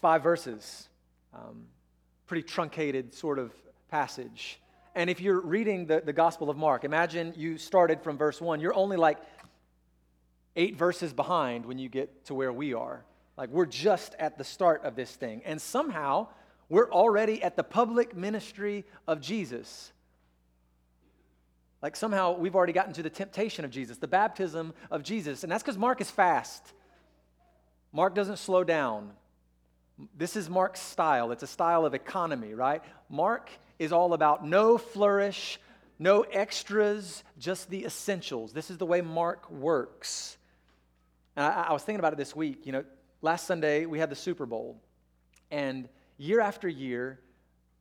It's five verses, um, pretty truncated sort of passage. And if you're reading the, the Gospel of Mark, imagine you started from verse one. You're only like eight verses behind when you get to where we are. Like we're just at the start of this thing. And somehow we're already at the public ministry of Jesus. Like somehow we've already gotten to the temptation of Jesus, the baptism of Jesus. And that's because Mark is fast. Mark doesn't slow down. This is Mark's style. It's a style of economy, right? Mark is all about no flourish, no extras, just the essentials. This is the way Mark works. And I, I was thinking about it this week. You know, last Sunday we had the Super Bowl. And year after year,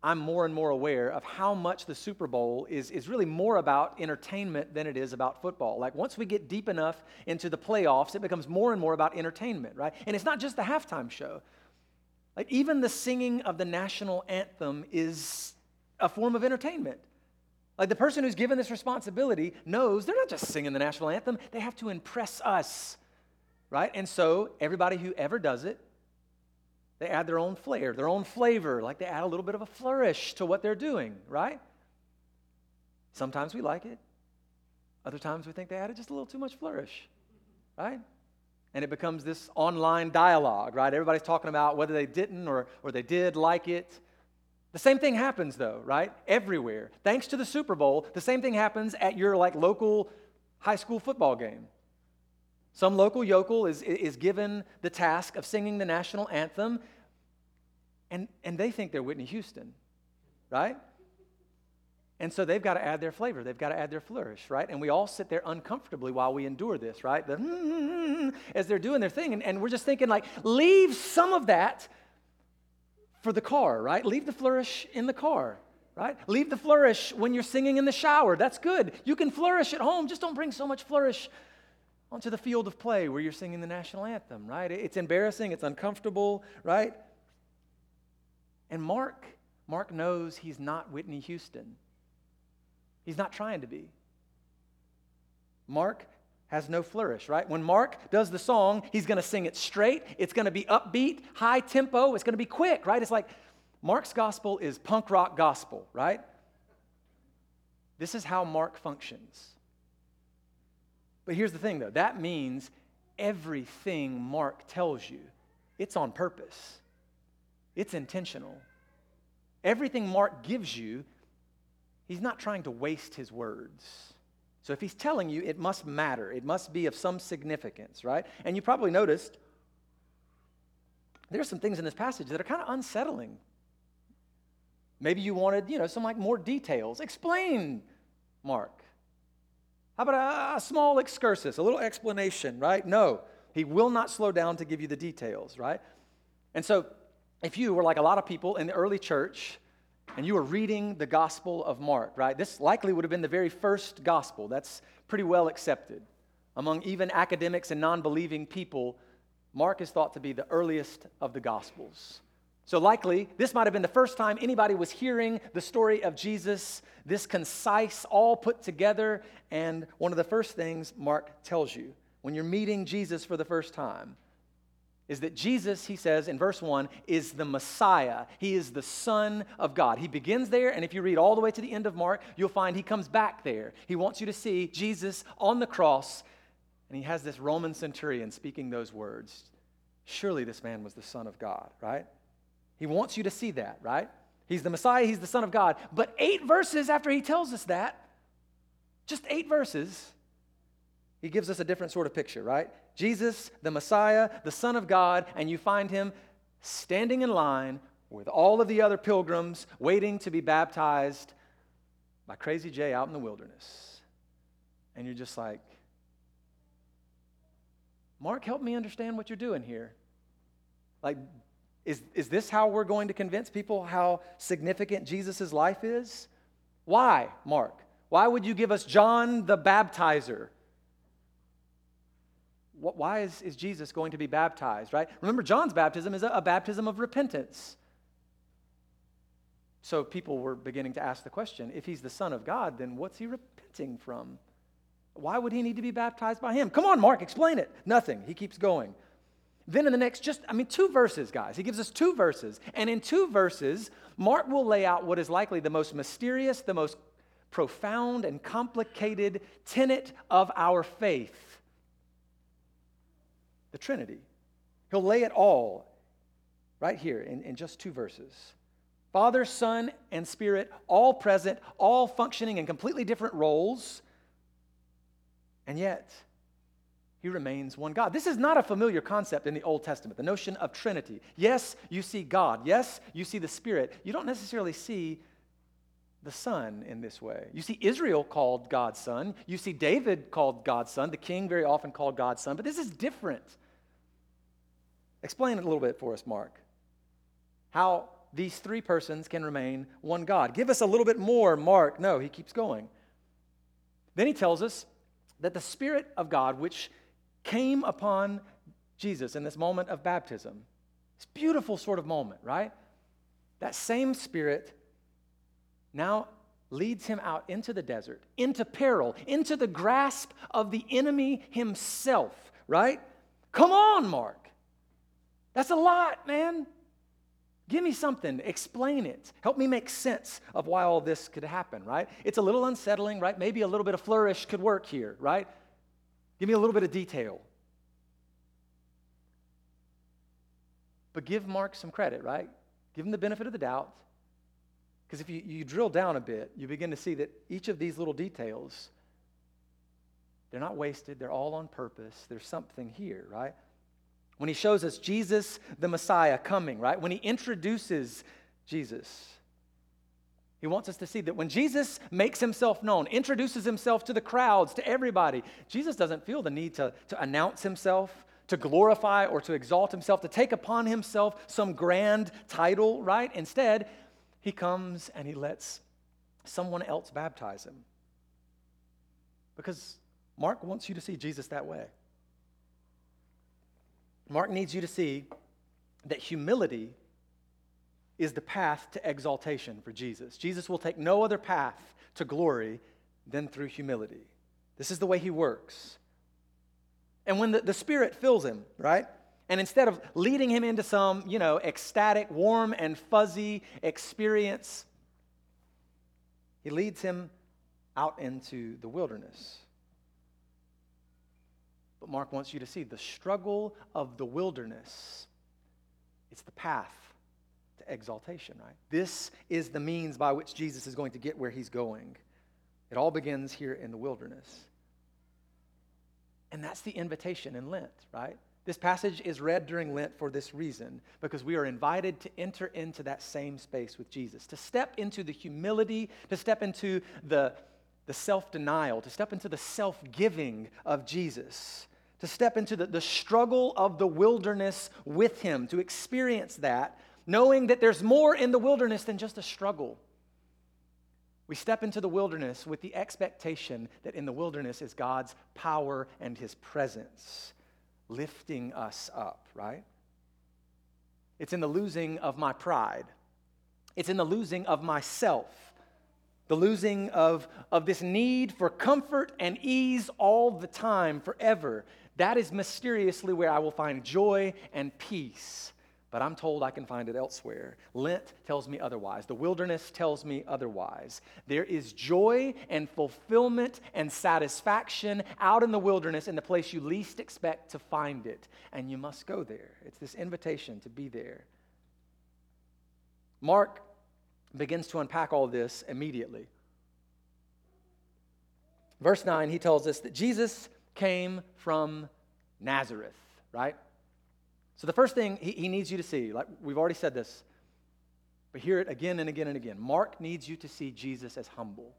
I'm more and more aware of how much the Super Bowl is, is really more about entertainment than it is about football. Like, once we get deep enough into the playoffs, it becomes more and more about entertainment, right? And it's not just the halftime show. Like, even the singing of the national anthem is a form of entertainment. Like, the person who's given this responsibility knows they're not just singing the national anthem, they have to impress us, right? And so, everybody who ever does it they add their own flair, their own flavor, like they add a little bit of a flourish to what they're doing, right? Sometimes we like it. Other times we think they added just a little too much flourish, right? And it becomes this online dialogue, right? Everybody's talking about whether they didn't or, or they did like it. The same thing happens though, right? Everywhere. Thanks to the Super Bowl, the same thing happens at your like local high school football game. Some local yokel is, is given the task of singing the national anthem, and, and they think they're Whitney Houston, right? And so they've got to add their flavor. They've got to add their flourish, right? And we all sit there uncomfortably while we endure this, right? The, as they're doing their thing. And, and we're just thinking, like, leave some of that for the car, right? Leave the flourish in the car, right? Leave the flourish when you're singing in the shower. That's good. You can flourish at home. Just don't bring so much flourish onto the field of play where you're singing the national anthem, right? It's embarrassing, it's uncomfortable, right? And Mark, Mark knows he's not Whitney Houston. He's not trying to be. Mark has no flourish, right? When Mark does the song, he's going to sing it straight. It's going to be upbeat, high tempo. It's going to be quick, right? It's like Mark's gospel is punk rock gospel, right? This is how Mark functions. But here's the thing, though that means everything Mark tells you, it's on purpose, it's intentional. Everything Mark gives you, he's not trying to waste his words. So if he's telling you, it must matter, it must be of some significance, right? And you probably noticed there are some things in this passage that are kind of unsettling. Maybe you wanted, you know, some like more details. Explain, Mark. How about a, a small excursus, a little explanation, right? No, he will not slow down to give you the details, right? And so, if you were like a lot of people in the early church and you were reading the Gospel of Mark, right? This likely would have been the very first gospel. That's pretty well accepted. Among even academics and non believing people, Mark is thought to be the earliest of the Gospels. So, likely, this might have been the first time anybody was hearing the story of Jesus, this concise, all put together. And one of the first things Mark tells you when you're meeting Jesus for the first time is that Jesus, he says in verse 1, is the Messiah. He is the Son of God. He begins there, and if you read all the way to the end of Mark, you'll find he comes back there. He wants you to see Jesus on the cross, and he has this Roman centurion speaking those words. Surely this man was the Son of God, right? He wants you to see that, right? He's the Messiah, he's the Son of God. But eight verses after he tells us that, just eight verses, he gives us a different sort of picture, right? Jesus, the Messiah, the Son of God, and you find him standing in line with all of the other pilgrims waiting to be baptized by Crazy Jay out in the wilderness. And you're just like, Mark, help me understand what you're doing here. Like, is, is this how we're going to convince people how significant Jesus' life is? Why, Mark? Why would you give us John the baptizer? Why is, is Jesus going to be baptized, right? Remember, John's baptism is a, a baptism of repentance. So people were beginning to ask the question if he's the Son of God, then what's he repenting from? Why would he need to be baptized by him? Come on, Mark, explain it. Nothing. He keeps going. then in the next, just, I mean, two verses, guys. He gives us two verses. And in two verses, Mark will lay out what is likely the most mysterious, the most profound, and complicated tenet of our faith the Trinity. He'll lay it all right here in, in just two verses. Father, Son, and Spirit, all present, all functioning in completely different roles, and yet he remains one God. This is not a familiar concept in the Old Testament, the notion of Trinity. Yes, you see God. Yes, you see the Spirit. You don't necessarily see the Son in this way. You see Israel called God's Son. You see David called God's Son. The king very often called God's Son. But this is different. Explain it a little bit for us, Mark. How these three persons can remain one God. Give us a little bit more, Mark. No, he keeps going. Then he tells us that the Spirit of God, which came upon Jesus in this moment of baptism, this beautiful sort of moment, right? That same Spirit now leads him out into the desert, into peril, into the grasp of the enemy himself, right? Come on, Mark. That's a lot, man. Give me something, explain it. Help me make sense of why all this could happen, right? It's a little unsettling, right? Maybe a little bit of flourish could work here, right? Give me a little bit of detail. But give Mark some credit, right? Give him the benefit of the doubt. Because if you, you drill down a bit, you begin to see that each of these little details, they're not wasted, they're all on purpose. There's something here, right? when he shows us Jesus, the Messiah, coming, right? When he introduces Jesus. He wants us to see that when Jesus makes himself known, introduces himself to the crowds, to everybody, Jesus doesn't feel the need to, to announce himself, to glorify or to exalt himself, to take upon himself some grand title, right? Instead, he comes and he lets someone else baptize him. Because Mark wants you to see Jesus that way. Mark needs you to see that humility is the path to exaltation for Jesus. Jesus will take no other path to glory than through humility. This is the way he works. And when the, the Spirit fills him, right? And instead of leading him into some, you know, ecstatic, warm, and fuzzy experience, he leads him out into the wilderness. But Mark wants you to see the struggle of the wilderness. It's the path to exaltation, right? This is the means by which Jesus is going to get where he's going. It all begins here in the wilderness. And that's the invitation in Lent, right? This passage is read during Lent for this reason, because we are invited to enter into that same space with Jesus, to step into the humility, to step into the, the self denial, to step into the self giving of Jesus, to step into the, the struggle of the wilderness with Him, to experience that, knowing that there's more in the wilderness than just a struggle. We step into the wilderness with the expectation that in the wilderness is God's power and His presence lifting us up, right? It's in the losing of my pride, it's in the losing of myself the losing of, of this need for comfort and ease all the time, forever, that is mysteriously where I will find joy and peace. But I'm told I can find it elsewhere. Lent tells me otherwise. The wilderness tells me otherwise. There is joy and fulfillment and satisfaction out in the wilderness in the place you least expect to find it. And you must go there. It's this invitation to be there. Mark begins to unpack all this immediately. Verse 9, he tells us that Jesus came from Nazareth, right? So the first thing he, he needs you to see, like we've already said this, but hear it again and again and again. Mark needs you to see Jesus as humble.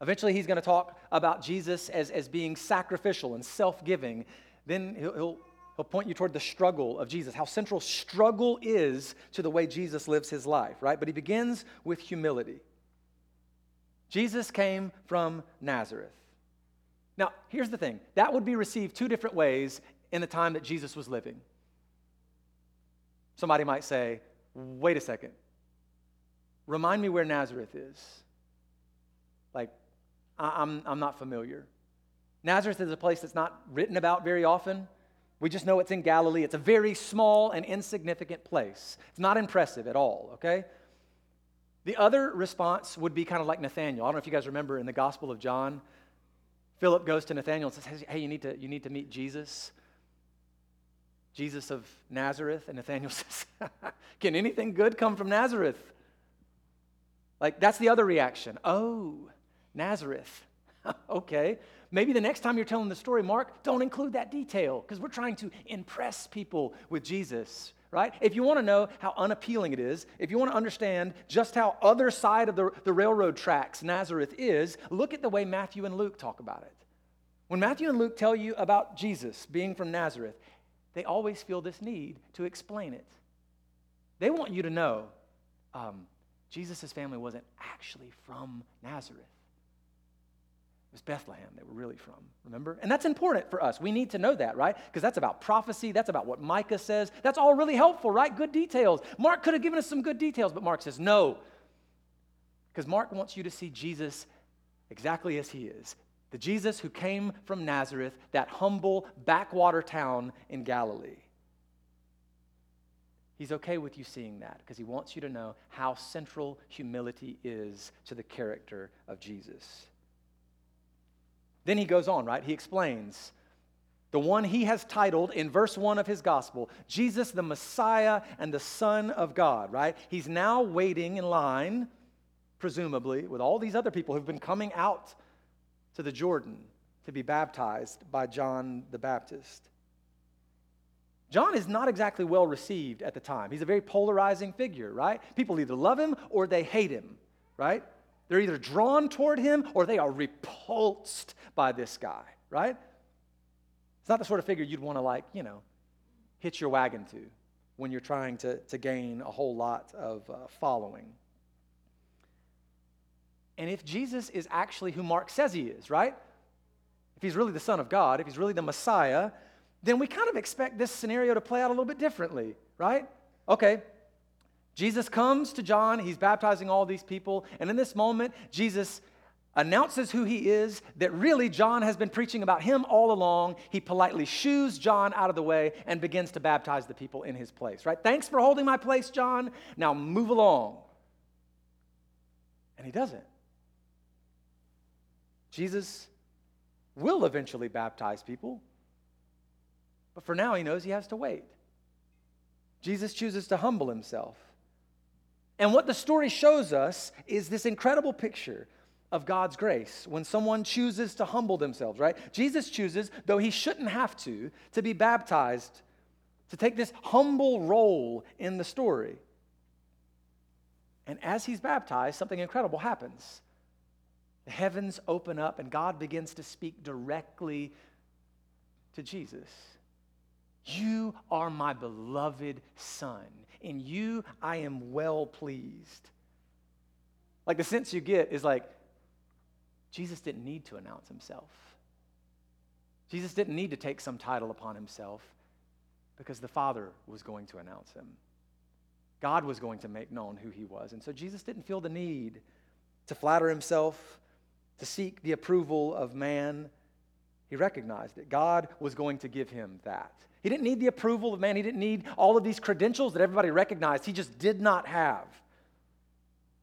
Eventually, he's going to talk about Jesus as, as being sacrificial and self giving. Then he'll, he'll, he'll point you toward the struggle of Jesus, how central struggle is to the way Jesus lives his life, right? But he begins with humility. Jesus came from Nazareth. Now, here's the thing that would be received two different ways in the time that Jesus was living. Somebody might say, wait a second, remind me where Nazareth is. Like, I'm, I'm not familiar. Nazareth is a place that's not written about very often. We just know it's in Galilee. It's a very small and insignificant place. It's not impressive at all, okay? The other response would be kind of like Nathaniel. I don't know if you guys remember in the Gospel of John, Philip goes to Nathaniel and says, Hey, you need to, you need to meet Jesus. Jesus of Nazareth. And Nathaniel says, Can anything good come from Nazareth? Like, that's the other reaction. Oh, Nazareth. okay. Maybe the next time you're telling the story, Mark, don't include that detail because we're trying to impress people with Jesus, right? If you want to know how unappealing it is, if you want to understand just how other side of the, the railroad tracks Nazareth is, look at the way Matthew and Luke talk about it. When Matthew and Luke tell you about Jesus being from Nazareth, they always feel this need to explain it. They want you to know um, Jesus' family wasn't actually from Nazareth. It was Bethlehem they were really from, remember? And that's important for us. We need to know that, right? Because that's about prophecy. That's about what Micah says. That's all really helpful, right? Good details. Mark could have given us some good details, but Mark says no. Because Mark wants you to see Jesus exactly as he is the Jesus who came from Nazareth, that humble backwater town in Galilee. He's okay with you seeing that because he wants you to know how central humility is to the character of Jesus. Then he goes on, right? He explains the one he has titled in verse 1 of his gospel, Jesus the Messiah and the Son of God, right? He's now waiting in line, presumably, with all these other people who've been coming out to the Jordan to be baptized by John the Baptist. John is not exactly well received at the time. He's a very polarizing figure, right? People either love him or they hate him, right? They're either drawn toward him or they are repulsed by this guy, right? It's not the sort of figure you'd want to, like, you know, hitch your wagon to when you're trying to, to gain a whole lot of uh, following. And if Jesus is actually who Mark says he is, right? If he's really the Son of God, if he's really the Messiah, then we kind of expect this scenario to play out a little bit differently, right? Okay, Jesus comes to John, he's baptizing all these people, and in this moment, Jesus announces who he is, that really John has been preaching about him all along. He politely shoos John out of the way and begins to baptize the people in his place, right? Thanks for holding my place, John. Now move along. And he doesn't. Jesus will eventually baptize people, but for now he knows he has to wait. Jesus chooses to humble himself. And what the story shows us is this incredible picture of God's grace when someone chooses to humble themselves, right? Jesus chooses, though he shouldn't have to, to be baptized, to take this humble role in the story. And as he's baptized, something incredible happens. The heavens open up and God begins to speak directly to Jesus. You are my beloved Son. In you I am well pleased. Like the sense you get is like, Jesus didn't need to announce himself. Jesus didn't need to take some title upon himself because the Father was going to announce him. God was going to make known who he was. And so Jesus didn't feel the need to flatter himself to seek the approval of man, he recognized that God was going to give him that. He didn't need the approval of man. He didn't need all of these credentials that everybody recognized. He just did not have.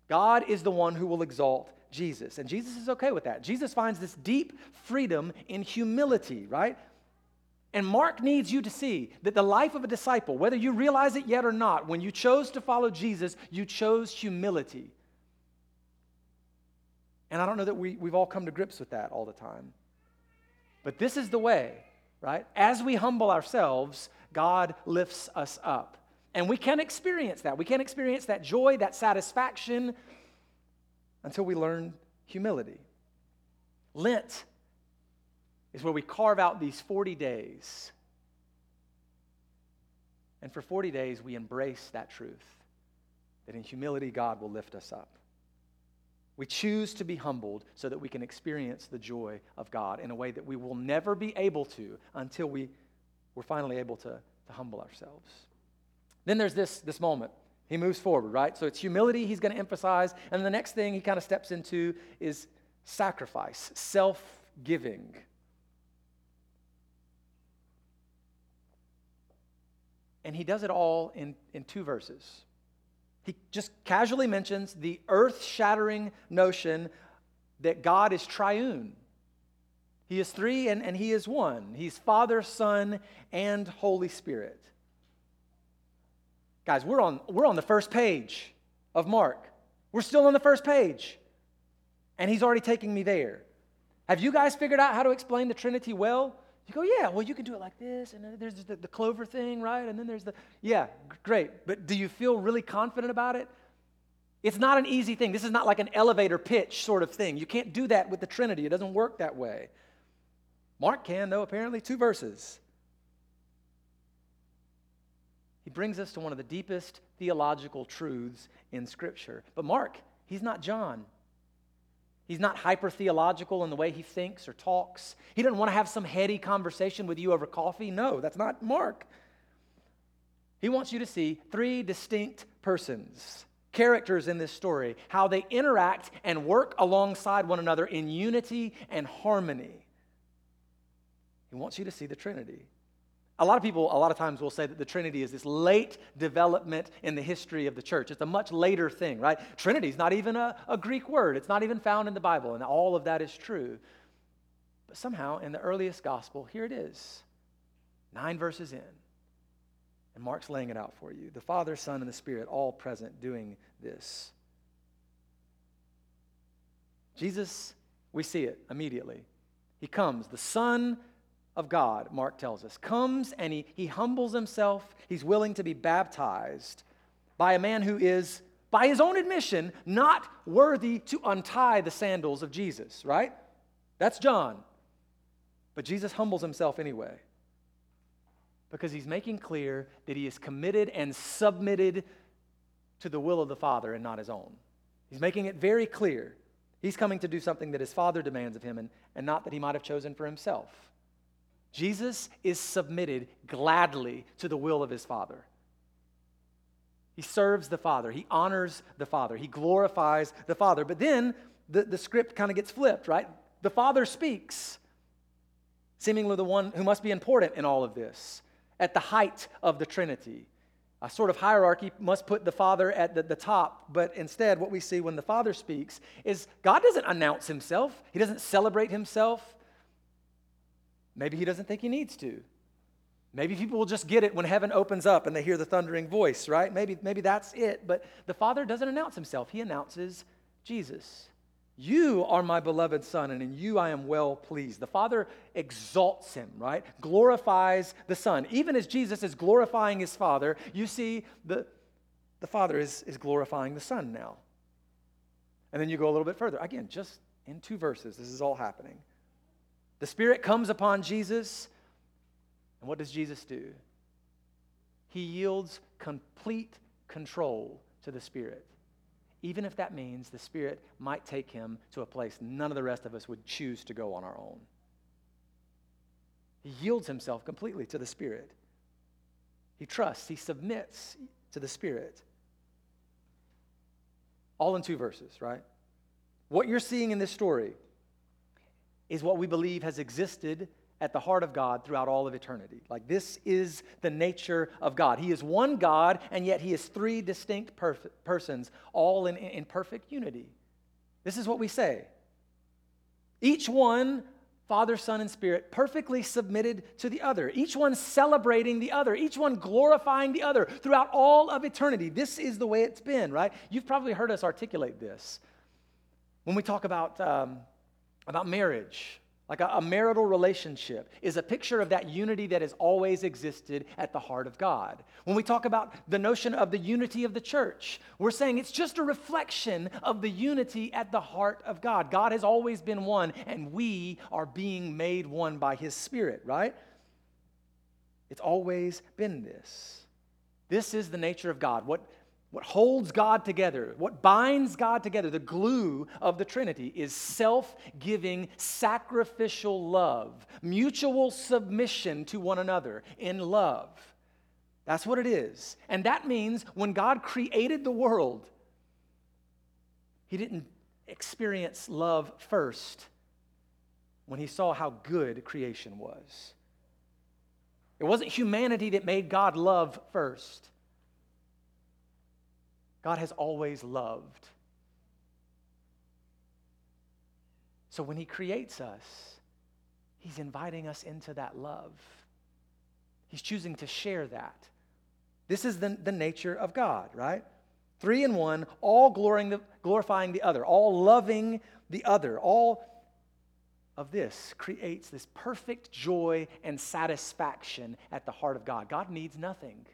God is the one who will exalt Jesus. And Jesus is okay with that. Jesus finds this deep freedom in humility, right? And Mark needs you to see that the life of a disciple, whether you realize it yet or not, when you chose to follow Jesus, you chose humility. And I don't know that we, we've all come to grips with that all the time. But this is the way, right? As we humble ourselves, God lifts us up. And we can experience that. We can experience that joy, that satisfaction until we learn humility. Lent is where we carve out these 40 days. And for 40 days, we embrace that truth that in humility, God will lift us up. We choose to be humbled so that we can experience the joy of God in a way that we will never be able to until we, we're finally able to, to humble ourselves. Then there's this, this moment. He moves forward, right? So it's humility he's going to emphasize. And the next thing he kind of steps into is sacrifice, self giving. And he does it all in, in two verses. He just casually mentions the earth shattering notion that God is triune. He is three and, and he is one. He's Father, Son, and Holy Spirit. Guys, we're on, we're on the first page of Mark. We're still on the first page. And he's already taking me there. Have you guys figured out how to explain the Trinity well? You go, yeah, well, you can do it like this, and then there's the, the clover thing, right? And then there's the, yeah, great. But do you feel really confident about it? It's not an easy thing. This is not like an elevator pitch sort of thing. You can't do that with the Trinity, it doesn't work that way. Mark can, though, apparently, two verses. He brings us to one of the deepest theological truths in Scripture. But Mark, he's not John. He's not hyper theological in the way he thinks or talks. He doesn't want to have some heady conversation with you over coffee. No, that's not Mark. He wants you to see three distinct persons, characters in this story, how they interact and work alongside one another in unity and harmony. He wants you to see the Trinity. A lot of people, a lot of times, will say that the Trinity is this late development in the history of the church. It's a much later thing, right? Trinity is not even a, a, Greek word, it's not even found in the Bible, and all of that is true. But somehow, in the earliest gospel, here it is, nine verses in. And Mark's laying it out for you. The Father, Son, and the Spirit all present doing this. Jesus, we see it immediately. He comes, the Son of God, Mark tells us, comes and he, he humbles himself. He's willing to be baptized by a man who is, by his own admission, not worthy to untie the sandals of Jesus, right? That's John. But Jesus humbles himself anyway because he's making clear that he is committed and submitted to the will of the Father and not his own. He's making it very clear. He's coming to do something that his Father demands of him and, and not that he might have chosen for himself. Jesus is submitted gladly to the will of his Father. He serves the Father, he honors the Father, he glorifies the Father. But then the, the script kind of gets flipped, right? The Father speaks, seemingly the one who must be important in all of this, at the height of the Trinity. A sort of hierarchy must put the Father at the, the top, but instead, what we see when the Father speaks is God doesn't announce himself, He doesn't celebrate himself. Maybe he doesn't think he needs to. Maybe people will just get it when heaven opens up and they hear the thundering voice, right? Maybe, maybe that's it. But the Father doesn't announce himself, he announces Jesus. You are my beloved Son, and in you I am well pleased. The Father exalts him, right? Glorifies the Son. Even as Jesus is glorifying his Father, you see the, the Father is, is glorifying the Son now. And then you go a little bit further. Again, just in two verses, this is all happening. The Spirit comes upon Jesus, and what does Jesus do? He yields complete control to the Spirit, even if that means the Spirit might take him to a place none of the rest of us would choose to go on our own. He yields himself completely to the Spirit. He trusts, he submits to the Spirit. All in two verses, right? What you're seeing in this story is what we believe has existed at the heart of God throughout all of eternity. Like, this is the nature of God. He is one God, and yet He is three distinct perf- persons, all in, in perfect unity. This is what we say. Each one, Father, Son, and Spirit, perfectly submitted to the other. Each one celebrating the other. Each one glorifying the other throughout all of eternity. This is the way it's been, right? You've probably heard us articulate this. When we talk about um, about marriage. Like a, a, marital relationship is a picture of that unity that has always existed at the heart of God. When we talk about the notion of the unity of the church, we're saying it's just a reflection of the unity at the heart of God. God has always been one, and we are being made one by His Spirit, right? It's always been this. This is the nature of God. What what holds God together, what binds God together, the glue of the Trinity is self giving, sacrificial love, mutual submission to one another in love. That's what it is. And that means when God created the world, He didn't experience love first when He saw how good creation was. It wasn't humanity that made God love first. God has always loved. So when He creates us, He's inviting us into that love. He's choosing to share that. This is the, the nature of God, right? Three in one, all the, glorifying the other, all loving the other, all of this creates this perfect joy and satisfaction at the heart of God. God needs nothing.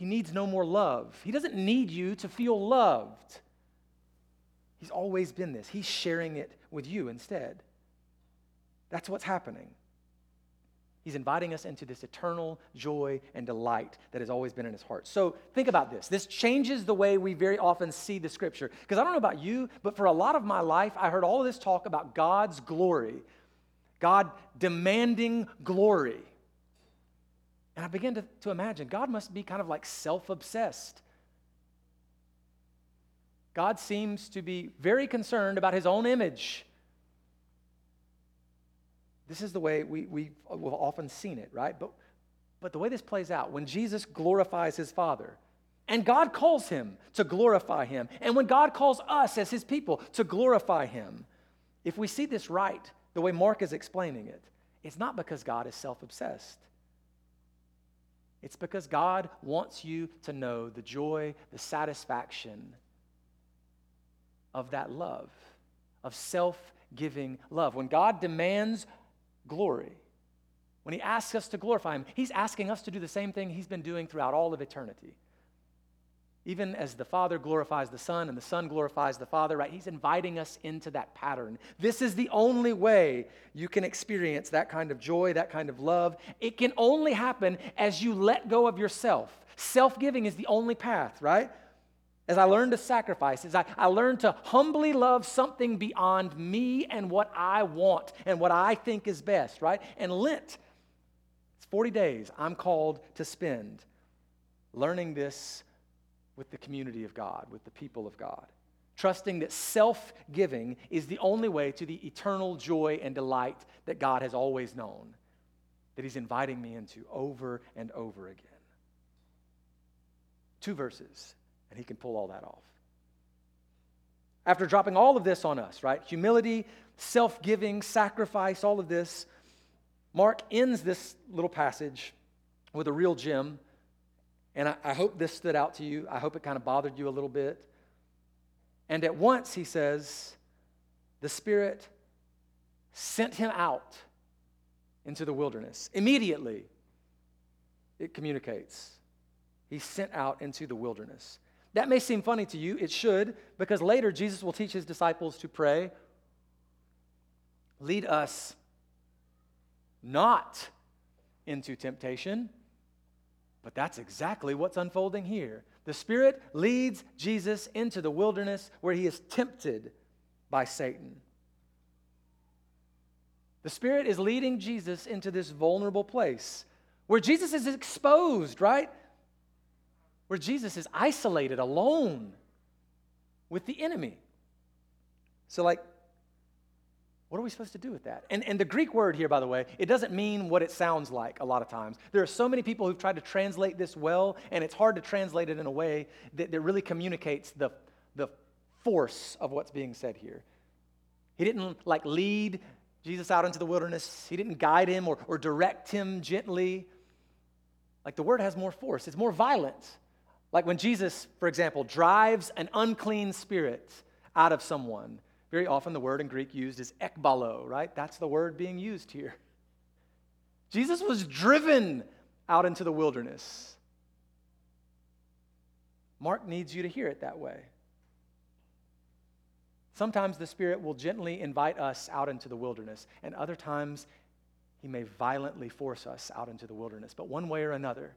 He needs no more love. He doesn't need you to feel loved. He's always been this. He's sharing it with you instead. That's what's happening. He's inviting us into this eternal joy and delight that has always been in his heart. So think about this. This changes the way we very often see the scripture. Because I don't know about you, but for a lot of my life, I heard all this talk about God's glory, God demanding glory. And I began to, to imagine God must be kind of like self obsessed. God seems to be very concerned about his own image. This is the way we, we, we've often seen it, right? But, but the way this plays out, when Jesus glorifies his Father, and God calls him to glorify him, and when God calls us as his people to glorify him, if we see this right, the way Mark is explaining it, it's not because God is self obsessed. It's because God wants you to know the joy, the satisfaction of that love, of self giving love. When God demands glory, when He asks us to glorify Him, He's asking us to do the same thing He's been doing throughout all of eternity. Even as the Father glorifies the Son and the Son glorifies the Father, right? He's inviting us into that pattern. This is the only way you can experience that kind of joy, that kind of love. It can only happen as you let go of yourself. Self giving is the only path, right? As I learn to sacrifice, as I, I learn to humbly love something beyond me and what I want and what I think is best, right? And Lent, it's 40 days I'm called to spend learning this with the community of God, with the people of God. Trusting that self giving is the only way to the eternal joy and delight that God has always known, that He's inviting me into over and over again. Two verses and he can pull all that off. After dropping all of this on us, right? Humility, self giving, sacrifice, all of this, Mark ends this little passage with a real gem. And I, I, hope this stood out to you. I hope it kind of bothered you a little bit. And at once, he says, the Spirit sent him out into the wilderness. Immediately, it communicates. He sent out into the wilderness. That may seem funny to you. It should, because later Jesus will teach his disciples to pray, lead us not into temptation. But that's exactly what's unfolding here. The Spirit leads Jesus into the wilderness where he is tempted by Satan. The Spirit is leading Jesus into this vulnerable place where Jesus is exposed, right? where Jesus is isolated, alone with the enemy. So, like, what are we supposed to do with that? And, and the Greek word here, by the way, it doesn't mean what it sounds like a lot of times. There are so many people who've tried to translate this well, and it's hard to translate it in a way that, that really communicates the, the force of what's being said here. He didn't like lead Jesus out into the wilderness, he didn't guide him or, or direct him gently. Like the word has more force, it's more violent. Like when Jesus, for example, drives an unclean spirit out of someone, very often the word in Greek used is ekbalo, right? That's the word being used here. Jesus was driven out into the wilderness. Mark needs you to hear it that way. Sometimes the Spirit will gently invite us out into the wilderness, and other times He may violently force us out into the wilderness. But one way or another,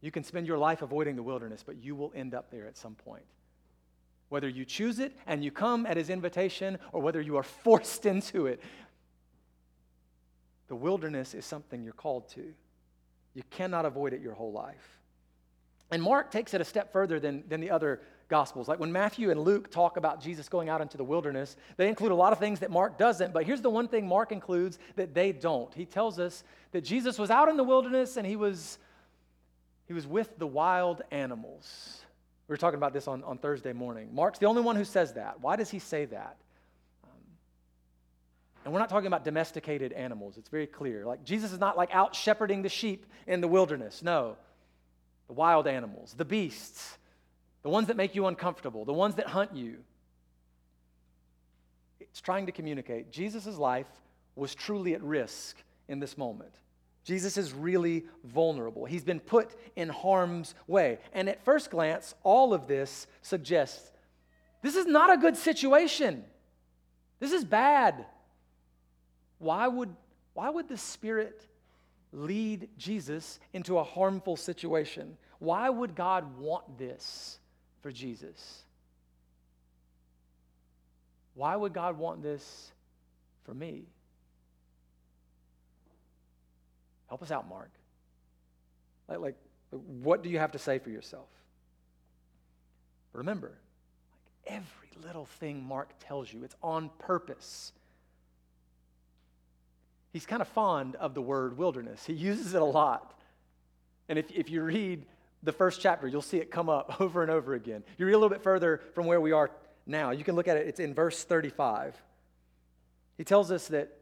you can spend your life avoiding the wilderness, but you will end up there at some point. Whether you choose it and you come at his invitation, or whether you are forced into it, the wilderness is something you're called to. You cannot avoid it your whole life. And Mark takes it a step further than, than the other Gospels. Like when Matthew and Luke talk about Jesus going out into the wilderness, they include a lot of things that Mark doesn't. But here's the one thing Mark includes that they don't. He tells us that Jesus was out in the wilderness and he was, he was with the wild animals. We were talking about this on, on Thursday morning. Mark's the only one who says that. Why does he say that? Um, and we're not talking about domesticated animals. It's very clear. Like Jesus is not like out shepherding the sheep in the wilderness. No the wild animals, the beasts, the ones that make you uncomfortable, the ones that hunt you. It's trying to communicate Jesus' life was truly at risk in this moment. Jesus is really vulnerable. He's been put in harm's way. And at first glance, all of this suggests this is not a good situation. This is bad. Why would, why would the Spirit lead Jesus into a harmful situation. Why would God want this for Jesus? Why would God want this for me? Help us out, Mark. Like, like what do you have to say for yourself? Remember, like every little thing Mark tells you, it's on purpose he's kind of fond of the word wilderness. He uses it a lot. And if, if you read the first chapter, you'll see it come up over and over again. You read a little bit further from where we are now. You can look at it, it's in verse 35. He tells us that,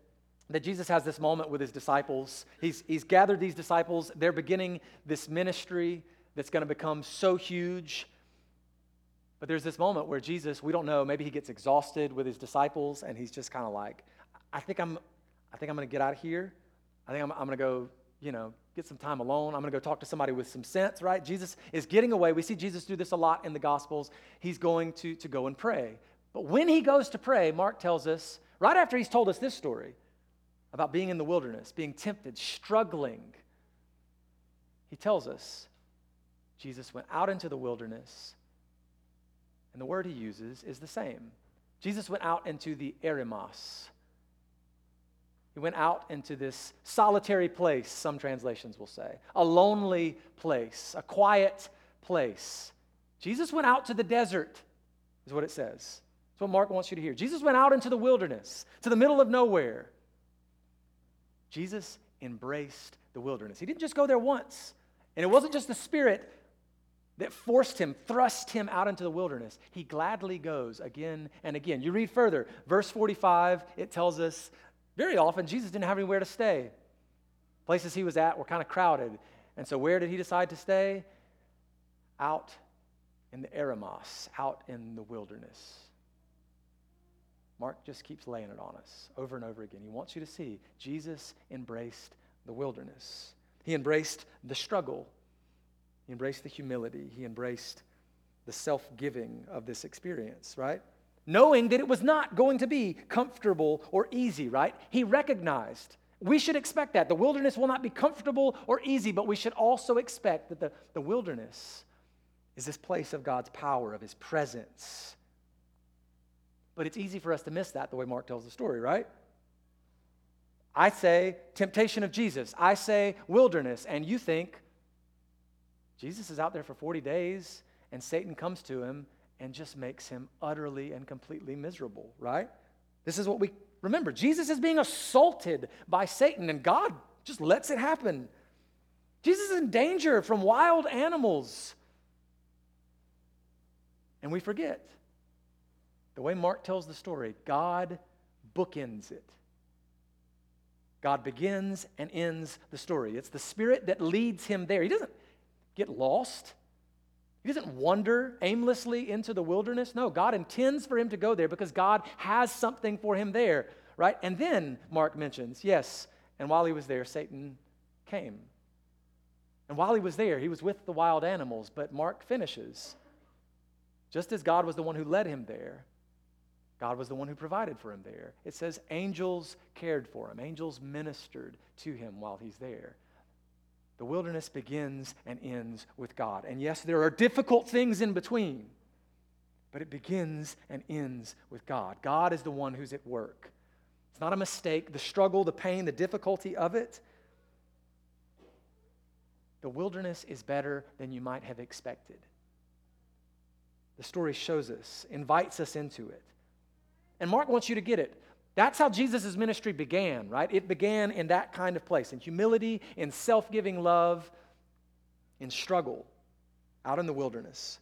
that Jesus has this moment with his disciples. He's, he's gathered these disciples, they're beginning this ministry that's going to become so huge. But there's this moment where Jesus, we don't know, maybe he gets exhausted with his disciples and he's just kind of like, I think I'm I think I'm going to get out of here. I think I'm, I'm going to go, you know, get some time alone. I'm going to go talk to somebody with some sense, right? Jesus is getting away. We see Jesus do this a lot in the Gospels. He's going to, to go and pray. But when he goes to pray, Mark tells us, right after he's told us this story about being in the wilderness, being tempted, struggling, he tells us Jesus went out into the wilderness, and the word he uses is the same. Jesus went out into the eremos, he went out into this solitary place, some translations will say, a lonely place, a quiet place. Jesus went out to the desert, is what it says. That's what Mark wants you to hear. Jesus went out into the wilderness, to the middle of nowhere. Jesus embraced the wilderness. He didn't just go there once. And it wasn't just the Spirit that forced him, thrust him out into the wilderness. He gladly goes again and again. You read further, verse 45, it tells us very often, Jesus didn't have anywhere to stay. Places he was at were kind of crowded. And so, where did he decide to stay? Out in the eremos, out in the wilderness. Mark just keeps laying it on us over and over again. He wants you to see Jesus embraced the wilderness, he embraced the struggle, he embraced the humility, he embraced the self giving of this experience, right? knowing that it was not going to be comfortable or easy, right? He recognized. We should expect that. The wilderness will not be comfortable or easy, but we should also expect that the, the wilderness is this place of God's power, of His presence. But it's easy for us to miss that the way Mark tells the story, right? I say temptation of Jesus. I say wilderness. And you think Jesus is out there for 40 days and Satan comes to him and just makes him utterly and completely miserable, right? This is what we remember. Jesus is being assaulted by Satan, and God just lets it happen. Jesus is in danger from wild animals. And we forget. The way Mark tells the story, God bookends it. God begins and ends the story. It's the Spirit that leads him there. He doesn't get lost. He doesn't wander aimlessly into the wilderness. No, God intends for him to go there because God has something for him there, right? And then Mark mentions, yes, and while he was there, Satan came. And while he was there, he was with the wild animals, but Mark finishes. Just as God was the one who led him there, God was the one who provided for him there. It says angels cared for him, angels ministered to him while he's there. The wilderness begins and ends with God. And yes, there are difficult things in between, but it begins and ends with God. God is the one who's at work. It's not a mistake. The struggle, the pain, the difficulty of it, the wilderness is better than you might have expected. The story shows us, invites us into it. And Mark wants you to get it. That's how Jesus' ministry began, right? It began in that kind of place, in humility, in self giving love, in struggle, out in the wilderness.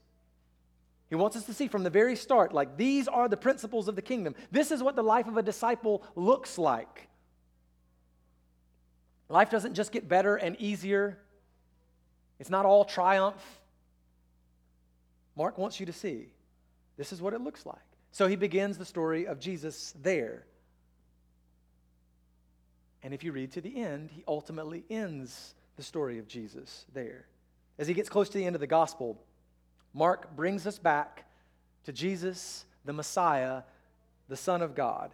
He wants us to see from the very start, like, these are the principles of the kingdom. This is what the life of a disciple looks like. Life doesn't just get better and easier, it's not all triumph. Mark wants you to see this is what it looks like. So he begins the story of Jesus there. And if you read to the end, he ultimately ends the story of Jesus there. As he gets close to the end of the gospel, Mark brings us back to Jesus, the Messiah, the Son of God.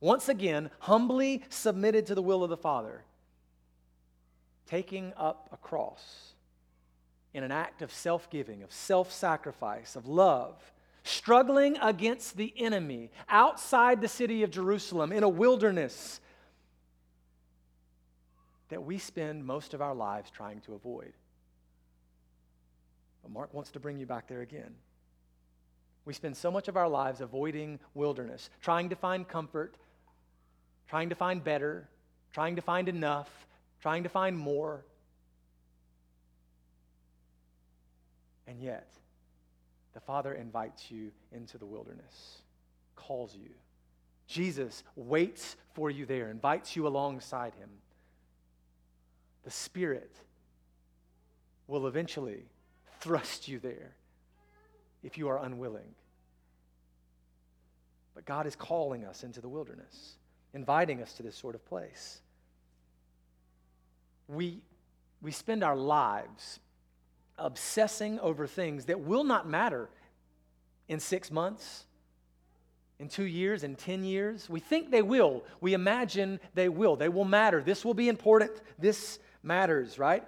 Once again, humbly submitted to the will of the Father, taking up a cross in an act of self giving, of self sacrifice, of love, struggling against the enemy outside the city of Jerusalem in a wilderness that we spend most of our lives trying to avoid. But Mark wants to bring you back there again. We spend so much of our lives avoiding wilderness, trying to find comfort, trying to find better, trying to find enough, trying to find more. And yet, the Father invites you into the wilderness, calls you. Jesus waits for you there, invites you alongside him. The Spirit will eventually thrust you there if you are unwilling. But God is calling us into the wilderness, inviting us to this sort of place. We, we spend our lives obsessing over things that will not matter in six months, in two years, in 10 years. We think they will. We imagine they will. They will matter. This will be important. This matters, right?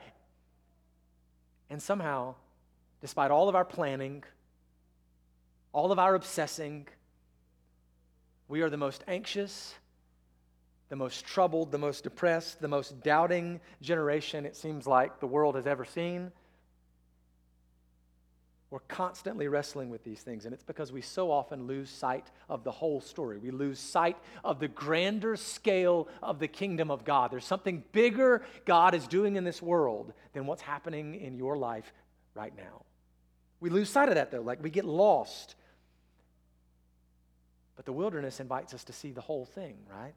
And somehow despite all of our planning, all of our obsessing, we are the most anxious, the most troubled, the most depressed, the most doubting generation it seems like the world has ever seen. We're constantly wrestling with these things, and it's because we so often lose sight of the whole story. We lose sight of the grander scale of the kingdom of God. There's something bigger God is doing in this world than what's happening in your life right now. We lose sight of that, though. Like we get lost. But the wilderness invites us to see the whole thing, right?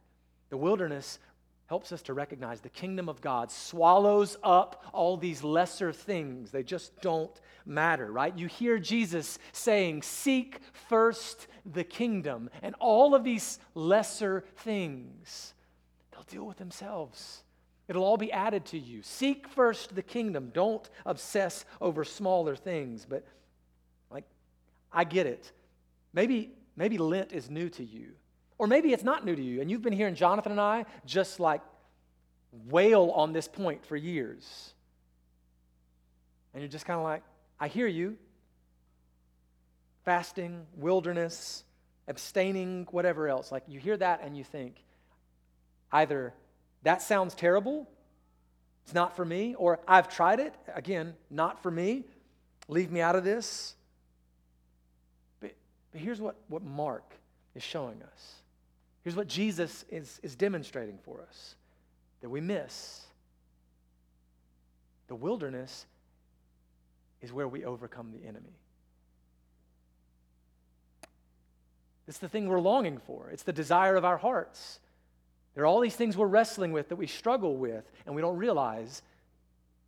The wilderness helps us to recognize the kingdom of God swallows up all these lesser things. They just don't matter, right? You hear Jesus saying, Seek first the kingdom, and all of these lesser things, they'll deal with themselves. It'll all be added to you. Seek first the kingdom. Don't obsess over smaller things. But like, I get it. Maybe, maybe Lent is new to you. Or maybe it's not new to you, and you've been hearing Jonathan and I just like wail on this point for years. And you're just kind of like, I hear you. Fasting, wilderness, abstaining, whatever else. Like you hear that and you think, either that sounds terrible, it's not for me, or I've tried it, again, not for me, leave me out of this. But here's what, what Mark is showing us. Here's what Jesus is, is demonstrating for us that we miss. The wilderness is where we overcome the enemy. It's the thing we're longing for, it's the desire of our hearts. There are all these things we're wrestling with that we struggle with, and we don't realize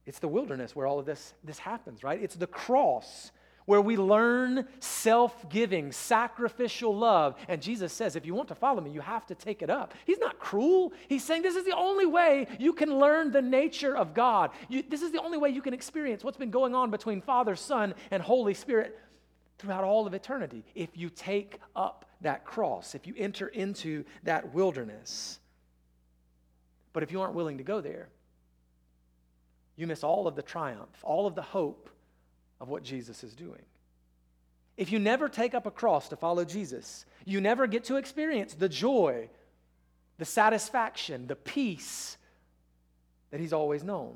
it's the wilderness where all of this, this happens, right? It's the cross where we learn self giving, sacrificial love. And Jesus says, if you want to follow me, you have to take it up. He's not cruel. He's saying this is the only way you can learn the nature of God. You, this is the only way you can experience what's been going on between Father, Son, and Holy Spirit throughout all of eternity if you take up that cross, if you enter into that wilderness. But if you aren't willing to go there, you miss all of the triumph, all of the hope of what Jesus is doing. If you never take up a cross to follow Jesus, you never get to experience the joy, the satisfaction, the peace that He's always known.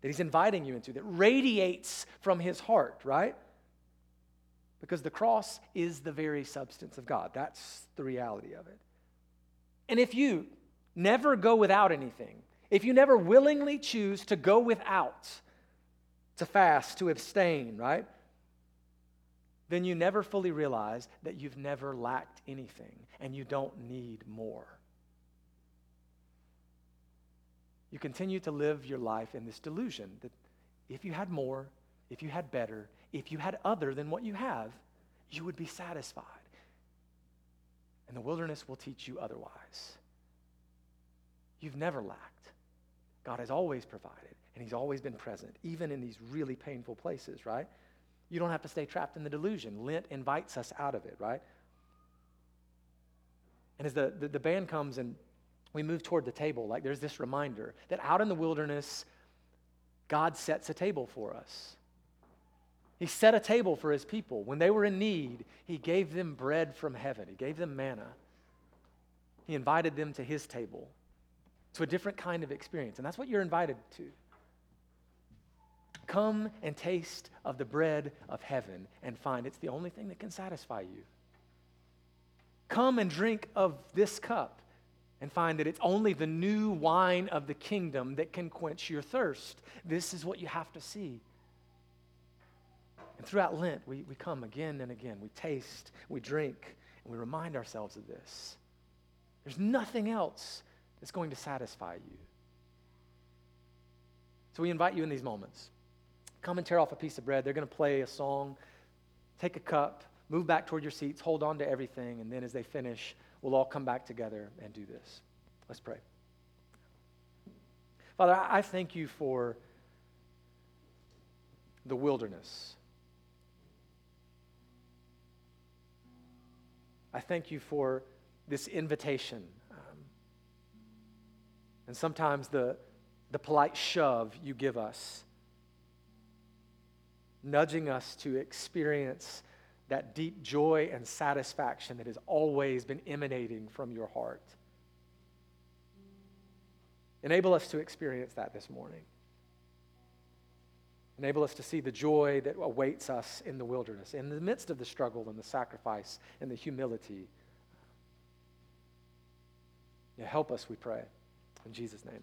that He's inviting you into, that radiates from His heart, right? Because the cross is the very substance of God. That's the reality of it. And if you never go without anything, if you never willingly choose to go without, to fast, to abstain, right? Then you never fully realize that you've never lacked anything and you don't need more. You continue to live your life in this delusion that if you had more, if you had better, if you had other than what you have, you would be satisfied. And the wilderness will teach you otherwise. You've never lacked. God has always provided, and He's always been present, even in these really painful places, right? You don't have to stay trapped in the delusion. Lent invites us out of it, right? And as the, the, the band comes and we move toward the table, like there's this reminder that out in the wilderness, God sets a table for us. He set a table for his people. When they were in need, he gave them bread from heaven, he gave them manna. He invited them to his table, to a different kind of experience. And that's what you're invited to. Come and taste of the bread of heaven and find it's the only thing that can satisfy you. Come and drink of this cup and find that it's only the new wine of the kingdom that can quench your thirst. This is what you have to see. And throughout Lent, we, we come again and again. We taste, we drink, and we remind ourselves of this. There's nothing else that's going to satisfy you. So we invite you in these moments. Come and tear off a piece of bread. They're going to play a song. Take a cup, move back toward your seats, hold on to everything, and then as they finish, we'll all come back together and do this. Let's pray. Father, I thank you for the wilderness. I thank you for this invitation. Um, and sometimes the, the polite shove you give us, nudging us to experience that deep joy and satisfaction that has always been emanating from your heart. Enable us to experience that this morning. Enable us to see the joy that awaits us in the wilderness, in the midst of the struggle and the sacrifice and the humility. Help us, we pray. In Jesus' name.